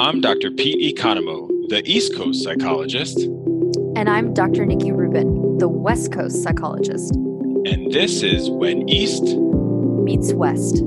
I'm Dr. Pete Economou, the East Coast psychologist. And I'm Dr. Nikki Rubin, the West Coast psychologist. And this is When East Meets West.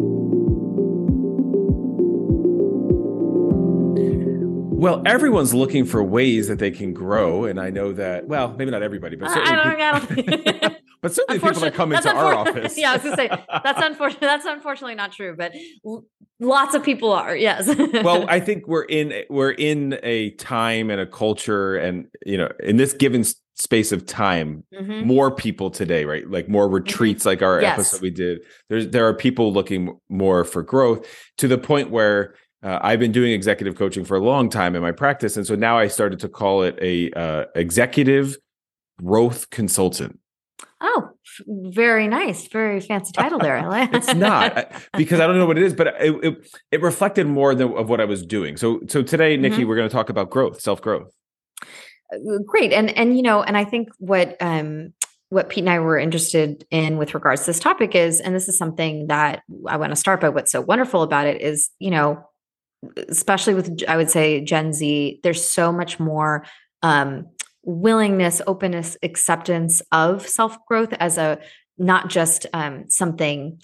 Well, everyone's looking for ways that they can grow, and I know that. Well, maybe not everybody, but certainly, I don't, I don't, but certainly people that come into our office. Yeah, I was gonna say that's unfortunate. That's unfortunately not true, but l- lots of people are. Yes. well, I think we're in we're in a time and a culture, and you know, in this given space of time, mm-hmm. more people today, right? Like more mm-hmm. retreats, mm-hmm. like our yes. episode we did. There's there are people looking more for growth to the point where uh, I've been doing executive coaching for a long time in my practice, and so now I started to call it a uh, executive growth consultant. Oh, very nice, very fancy title there. It's not because I don't know what it is, but it it, it reflected more than, of what I was doing. So so today, Nikki, mm-hmm. we're going to talk about growth, self growth. Uh, great, and and you know, and I think what um what Pete and I were interested in with regards to this topic is, and this is something that I want to start by. What's so wonderful about it is, you know, especially with I would say Gen Z, there's so much more um, willingness, openness, acceptance of self growth as a not just um, something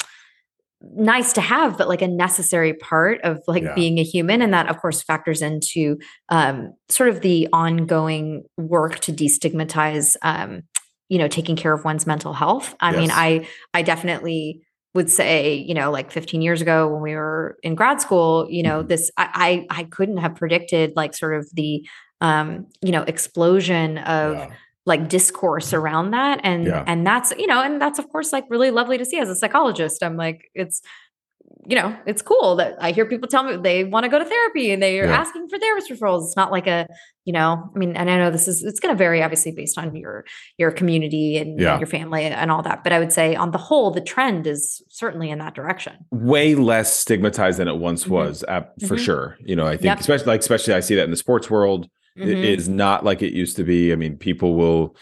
nice to have but like a necessary part of like yeah. being a human and that of course factors into um, sort of the ongoing work to destigmatize um, you know taking care of one's mental health i yes. mean i i definitely would say, you know, like 15 years ago when we were in grad school, you know, mm-hmm. this I I, I couldn't have predicted like sort of the um, you know, explosion of yeah. like discourse around that. And yeah. and that's, you know, and that's of course like really lovely to see as a psychologist. I'm like, it's you know, it's cool that I hear people tell me they want to go to therapy and they are yeah. asking for therapist referrals. It's not like a, you know, I mean, and I know this is it's going to vary obviously based on your your community and yeah. your family and all that. But I would say on the whole, the trend is certainly in that direction. Way less stigmatized than it once mm-hmm. was, uh, for mm-hmm. sure. You know, I think yep. especially like especially I see that in the sports world. Mm-hmm. It is not like it used to be. I mean, people will,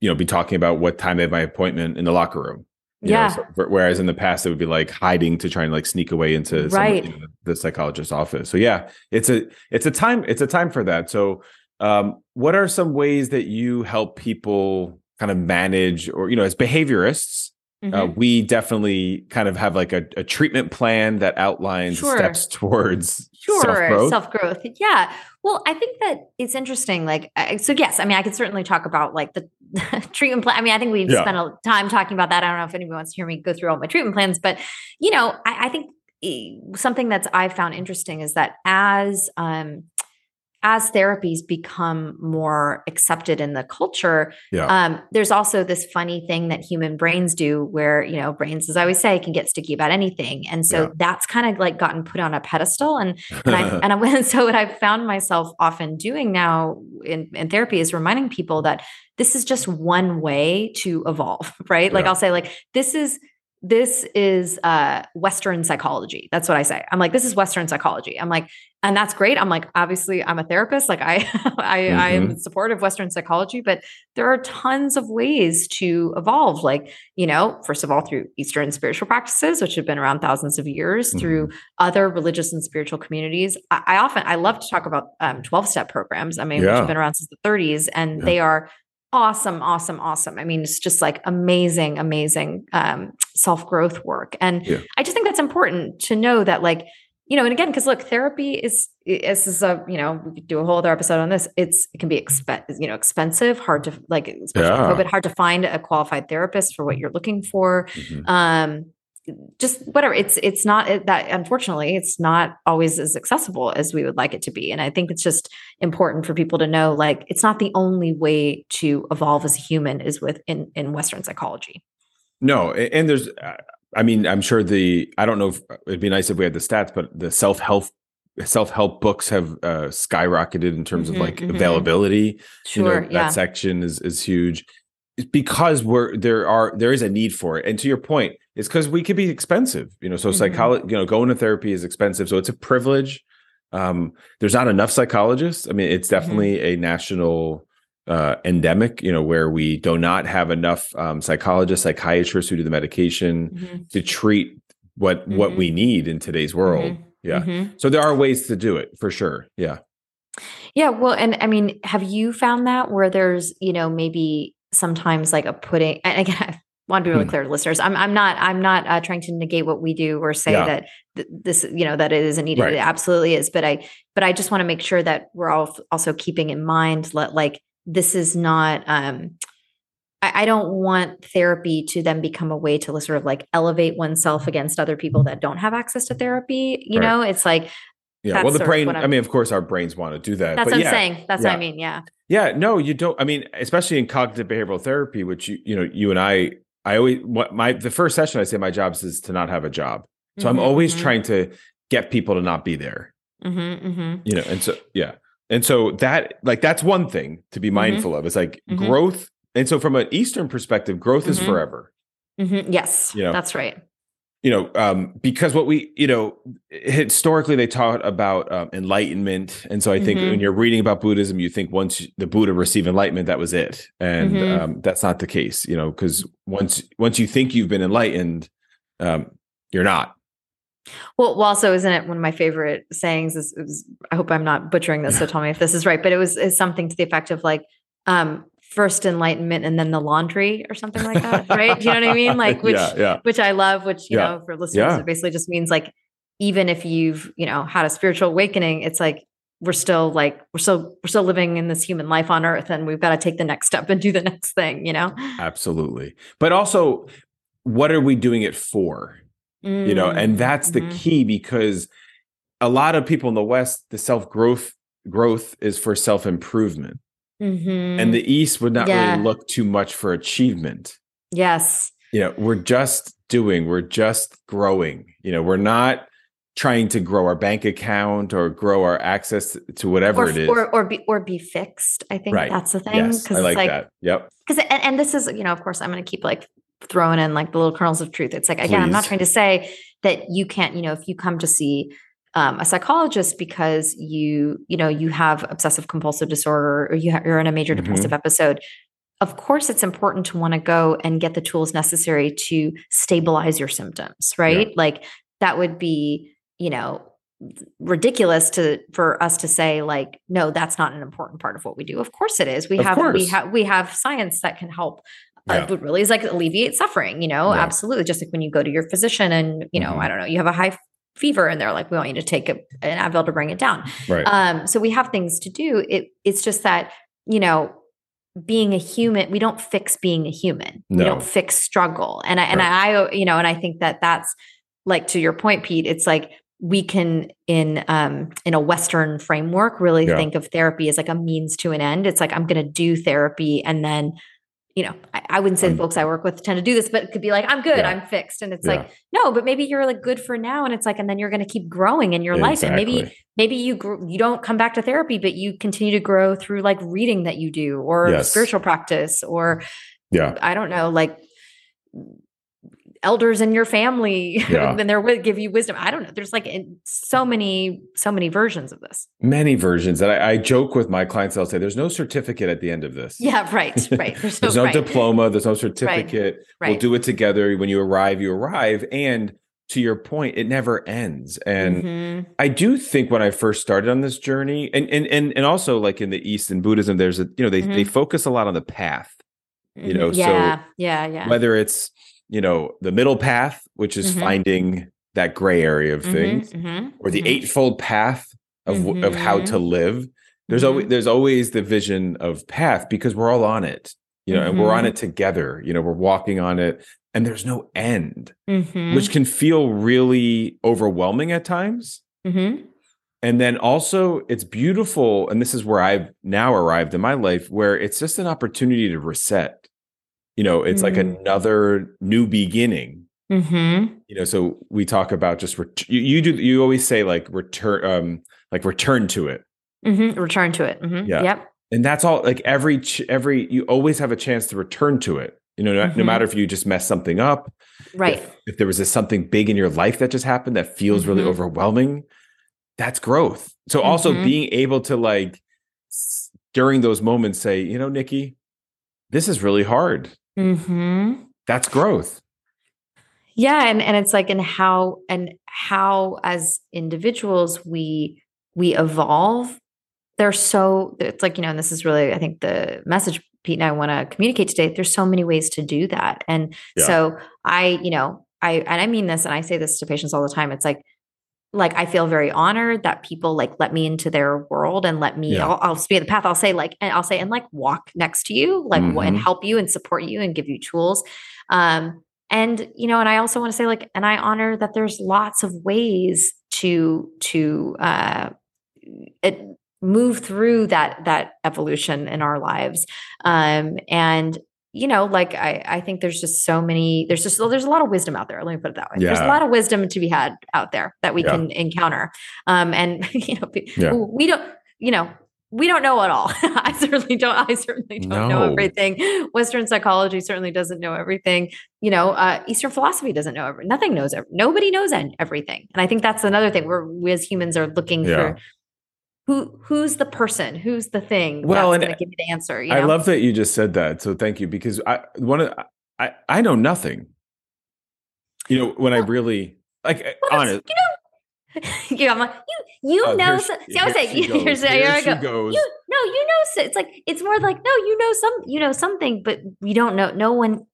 you know, be talking about what time they have my appointment in the locker room yeah. Know, so, whereas in the past, it would be like hiding to try and like sneak away into right. some, you know, the psychologist's office. So yeah, it's a it's a time it's a time for that. So um, what are some ways that you help people kind of manage, or you know, as behaviorists, uh, mm-hmm. uh, we definitely kind of have like a, a treatment plan that outlines sure. steps towards sure self-growth. self-growth. Yeah. Well, I think that it's interesting. Like, so yes, I mean, I could certainly talk about like the treatment plan. I mean, I think we've yeah. spent a time talking about that. I don't know if anyone wants to hear me go through all my treatment plans, but you know, I, I think something that's I found interesting is that as um, as therapies become more accepted in the culture, yeah. um, there's also this funny thing that human brains do where, you know, brains, as I always say, can get sticky about anything. And so yeah. that's kind of like gotten put on a pedestal. And, and I, and I, so what I've found myself often doing now in, in therapy is reminding people that this is just one way to evolve, right? Like. I'll say like, this is, this is uh, Western psychology. That's what I say. I'm like, this is Western psychology. I'm like, and that's great. I'm like, obviously, I'm a therapist. Like, I, I, mm-hmm. I am mm-hmm. supportive of Western psychology, but there are tons of ways to evolve. Like, you know, first of all, through Eastern spiritual practices, which have been around thousands of years, mm-hmm. through other religious and spiritual communities. I, I often, I love to talk about um, 12 um, step programs. I mean, yeah. which have been around since the 30s, and yeah. they are awesome awesome awesome i mean it's just like amazing amazing um, self-growth work and yeah. i just think that's important to know that like you know and again because look therapy is this is a you know we could do a whole other episode on this it's it can be exp- you know expensive hard to like especially yeah. covid hard to find a qualified therapist for what you're looking for mm-hmm. um just whatever it's it's not that unfortunately it's not always as accessible as we would like it to be and i think it's just important for people to know like it's not the only way to evolve as a human is with in in western psychology no and there's uh, i mean i'm sure the i don't know if it'd be nice if we had the stats but the self-help self-help books have uh, skyrocketed in terms mm-hmm, of like mm-hmm. availability sure you know, yeah. that section is is huge because we're there are there is a need for it and to your point it's because we could be expensive you know so mm-hmm. psychology you know going to therapy is expensive so it's a privilege um there's not enough psychologists i mean it's mm-hmm. definitely a national uh endemic you know where we do not have enough um psychologists psychiatrists who do the medication mm-hmm. to treat what what we mm-hmm. need in today's world Yeah. Mm-hmm. So there are ways to do it for sure. Yeah. Yeah. Well, and I mean, have you found that where there's, you know, maybe sometimes like a putting, and again, I want to be really hmm. clear to listeners. I'm, I'm not, I'm not uh, trying to negate what we do or say yeah. that th- this, you know, that it isn't needed. Right. It absolutely is. But I, but I just want to make sure that we're all also keeping in mind that like, this is not, um, I, I don't want therapy to then become a way to sort of like elevate oneself against other people that don't have access to therapy. You right. know, it's like, yeah. Well, the brain, I mean, of course, our brains want to do that. That's what I'm saying. That's yeah. what I mean. Yeah. Yeah. No, you don't. I mean, especially in cognitive behavioral therapy, which you, you know, you and I, I always, what my, the first session I say my job is to not have a job. So mm-hmm, I'm always mm-hmm. trying to get people to not be there. Mm-hmm, mm-hmm. you know, and so, yeah. And so that, like, that's one thing to be mm-hmm. mindful of. It's like mm-hmm. growth. And so from an Eastern perspective, growth is forever. Yes. You know, that's right you know, um, because what we, you know, historically they taught about um, enlightenment, and so I think mm-hmm. when you're reading about Buddhism, you think once the Buddha received enlightenment, that was it, and mm-hmm. um, that's not the case, you know, because once once you think you've been enlightened, um, you're not. Well, well, also, isn't it one of my favorite sayings? Is, is I hope I'm not butchering this, so tell me if this is right, but it was is something to the effect of like, um, first enlightenment and then the laundry or something like that right Do you know what i mean like which yeah, yeah. which i love which you yeah. know for listeners it basically just means like even if you've you know had a spiritual awakening it's like we're still like we're still we're still living in this human life on earth and we've got to take the next step and do the next thing you know absolutely but also what are we doing it for mm, you know and that's mm-hmm. the key because a lot of people in the west the self growth growth is for self improvement Mm-hmm. And the East would not yeah. really look too much for achievement. Yes. You know, we're just doing, we're just growing. You know, we're not trying to grow our bank account or grow our access to whatever or, it is. Or, or be or be fixed. I think right. that's the thing. Yes, I like, like that. Yep. Because and, and this is, you know, of course, I'm gonna keep like throwing in like the little kernels of truth. It's like again, Please. I'm not trying to say that you can't, you know, if you come to see um, a psychologist because you you know you have obsessive compulsive disorder or you ha- you're in a major mm-hmm. depressive episode of course it's important to want to go and get the tools necessary to stabilize your symptoms right yeah. like that would be you know ridiculous to for us to say like no that's not an important part of what we do of course it is we of have course. we have we have science that can help yeah. uh, really is like alleviate suffering you know yeah. absolutely just like when you go to your physician and you know mm-hmm. i don't know you have a high fever and they're like we want you to take a, an advil to bring it down right um so we have things to do it it's just that you know being a human we don't fix being a human no. we don't fix struggle and i and i you know and i think that that's like to your point pete it's like we can in um in a western framework really yeah. think of therapy as like a means to an end it's like i'm going to do therapy and then you know, I, I wouldn't say the um, folks I work with tend to do this, but it could be like, I'm good, yeah. I'm fixed. And it's yeah. like, no, but maybe you're like good for now. And it's like, and then you're going to keep growing in your exactly. life. And maybe, maybe you, gr- you don't come back to therapy, but you continue to grow through like reading that you do or yes. spiritual practice or, yeah, I don't know, like elders in your family yeah. and they're give you wisdom. I don't know. There's like so many, so many versions of this. Many versions. And I, I joke with my clients, I'll say, there's no certificate at the end of this. Yeah, right. Right. There's no, there's no right. diploma. There's no certificate. Right. Right. We'll do it together. When you arrive, you arrive. And to your point, it never ends. And mm-hmm. I do think when I first started on this journey, and and and and also like in the East in Buddhism, there's a you know they mm-hmm. they focus a lot on the path. You know, mm-hmm. yeah, so yeah, yeah. Whether it's you know the middle path which is mm-hmm. finding that gray area of mm-hmm, things mm-hmm, or the mm-hmm. eightfold path of of how to mm-hmm. live there's always there's always the vision of path because we're all on it you know and we're on it together you know we're walking on it and there's no end which can feel really overwhelming at times and then also it's beautiful and this is where i've now arrived in my life where it's just an opportunity to reset you know it's mm like another new beginning mm-hmm. you know so we talk about just ret- you, you, do you always say like return um like return to it mm-hmm. return to it mm-hmm. yeah yep and that's all like every ch- every you always have a chance to return to it you know no, no mm-hmm. matter if you just mess something up right if, if there was something big in your life that just happened that feels really mm-hmm. overwhelming that's growth so also mm-hmm. being able to like during those moments say you know nikki this is really hard Mm-hmm. That's growth. yeah and and it's like and how and how as individuals we we evolve they're so it's like you know and this is really i think the message pete and i want to communicate today there's so many ways to do that and yeah. so i you know i and i mean this and i say this to patients all the time it's like like I feel very honored that people like let me into their world and let me. Yeah. I'll, I'll speak the path. I'll say like, and I'll say and like walk next to you, like mm-hmm. and help you and support you and give you tools. Um, and you know, and I also want to say like, and I honor that there's lots of ways to to uh, it, move through that that evolution in our lives. Um, and you know, like I, I think there's just so many, there's just, there's a lot of wisdom out there. Let me put it that way. Yeah. There's a lot of wisdom to be had out there that we yeah. can encounter. Um, and you know, yeah. we don't, you know, we don't know it all. I certainly don't. I certainly don't no. know everything. Western psychology certainly doesn't know everything. You know, uh, Eastern philosophy doesn't know everything. Nothing knows. Nobody knows everything. And I think that's another thing where we as humans are looking for who who's the person who's the thing well and give you the answer you know? i love that you just said that so thank you because i one of i i know nothing you know when well, i really like eh, well, honest you know yeah, I'm like, you you oh, know. So, see, I was saying, here's here, here I go. Goes. You no, you know. It's like it's more like no, you know some, you know something, but you don't know. No one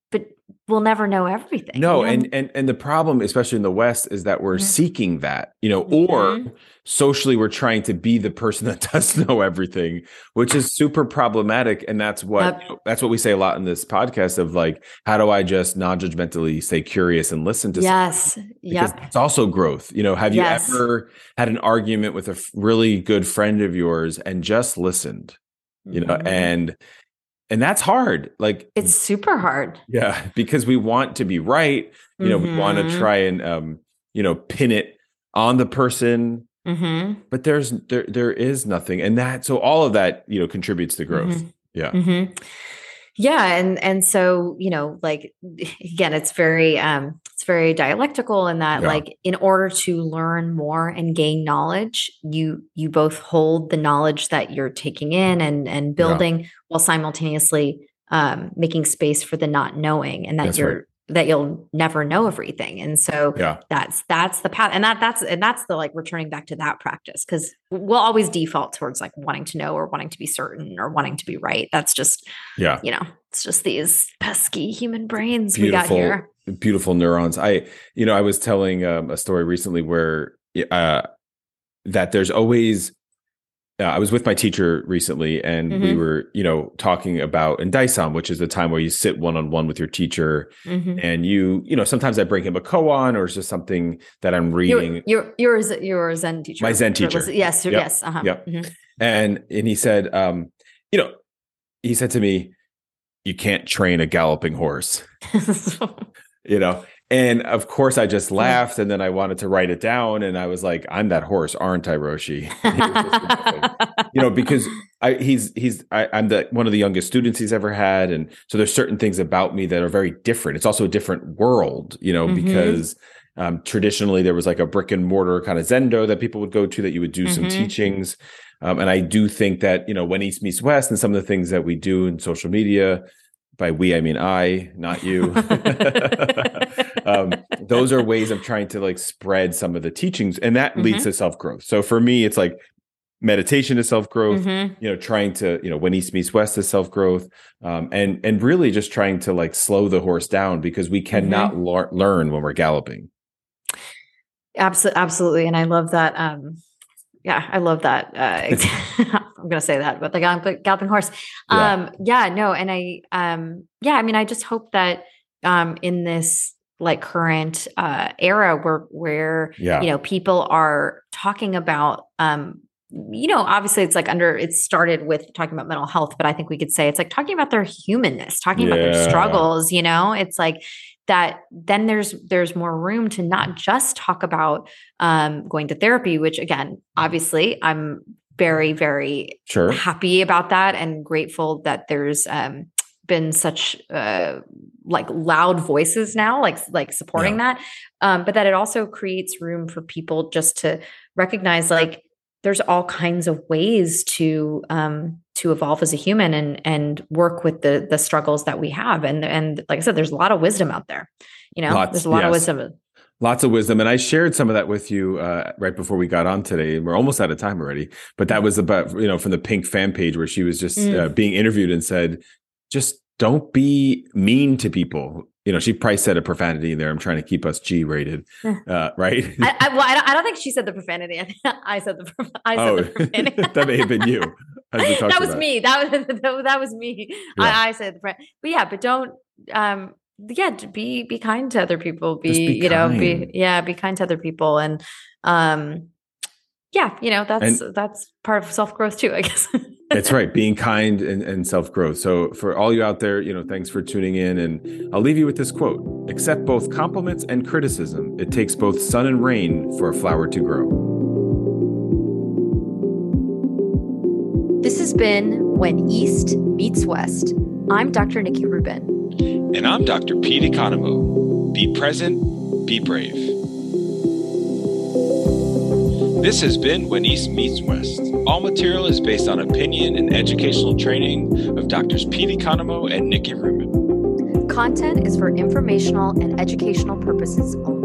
we'll never know everything. No, you know? and and and the problem, especially in the West, is that we're mm-hmm. seeking that, you know, or mm-hmm. socially we're trying to be the person that does know everything, which is super problematic. And that's what that's what we say a lot in this podcast of like, how do I just non-judgmentally stay curious and listen to yes, yeah, it's also growth. You know, have you yes. ever had an argument with a really good friend of yours and just listened? You know, mm-hmm. and and that's hard like it's super hard yeah because we want to be right you know mm-hmm. we want to try and um you know pin it on the person mm-hmm. but there's there there is nothing and that so all of that you know contributes to growth mm-hmm. yeah mm-hmm. Yeah and and so you know like again it's very um it's very dialectical in that yeah. like in order to learn more and gain knowledge you you both hold the knowledge that you're taking in and and building yeah. while simultaneously um making space for the not knowing and that That's you're right that you'll never know everything. And so yeah. that's that's the path. And that that's and that's the like returning back to that practice because we'll always default towards like wanting to know or wanting to be certain or wanting to be right. That's just yeah. you know it's just these pesky human brains beautiful, we got here. beautiful neurons. I you know i was telling um, a story recently where uh that there's always uh, I was with my teacher recently, and mm-hmm. we were, you know, talking about in Daisan, which is the time where you sit one on one with your teacher, mm-hmm. and you, you know, sometimes I bring him a koan or it's just something that I'm reading. Your your your Zen teacher, my Zen teacher, yes, yep. yes, uh-huh. yep. Mm-hmm. And and he said, um, you know, he said to me, "You can't train a galloping horse." you know, and of course, I just laughed, and then I wanted to write it down, and I was like, "I'm that horse, aren't I, Roshi?" you know, because I, he's he's I, am the one of the youngest students he's ever had, and so there's certain things about me that are very different. It's also a different world, you know, mm-hmm. because um, traditionally there was like a brick and mortar kind of zendo that people would go to that you would do mm-hmm. some teachings, um, and I do think that you know when East meets West and some of the things that we do in social media by we i mean i not you um, those are ways of trying to like spread some of the teachings and that mm-hmm. leads to self-growth so for me it's like meditation is self-growth mm-hmm. you know trying to you know when east meets west is self-growth um, and and really just trying to like slow the horse down because we cannot mm-hmm. le- learn when we're galloping absolutely absolutely and i love that um yeah, I love that. Uh, I'm going to say that, but the galloping horse. Um, yeah. yeah, no, and I, um, yeah, I mean, I just hope that um, in this like current uh, era where where yeah. you know people are talking about um, you know, obviously it's like under it started with talking about mental health, but I think we could say it's like talking about their humanness, talking yeah. about their struggles, you know, it's like that then there's there's more room to not just talk about um, going to therapy which again obviously i'm very very sure. happy about that and grateful that there's um, been such uh, like loud voices now like like supporting yeah. that um, but that it also creates room for people just to recognize like there's all kinds of ways to um, to evolve as a human and and work with the the struggles that we have and and like i said there's a lot of wisdom out there you know, Lots, there's a lot yes. of wisdom. Lots of wisdom. And I shared some of that with you uh, right before we got on today. We're almost out of time already. But that was about, you know, from the Pink fan page where she was just mm. uh, being interviewed and said, just don't be mean to people. You know, she probably said a profanity in there. I'm trying to keep us G rated, uh, right? I, I, well, I don't, I don't, think she said the profanity. I said the. I said oh, the profanity. that may have been you. that was about. me. That was that, was me. Yeah. I, I said the. But yeah, but don't. um yeah be be kind to other people be, be you know be yeah be kind to other people and um yeah you know that's and, that's part of self-growth too i guess. That's right being kind and, and self-growth. So for all you out there you know thanks for tuning in and i'll leave you with this quote accept both compliments and criticism. It takes both sun and rain for a flower to grow. This has been when east meets west. I'm dr nikki rubin and I'm Dr. Pete Economou. Be present, be brave. This has been When East Meets West. All material is based on opinion and educational training of Doctors Pete Economou and Nikki Rubin. Content is for informational and educational purposes only.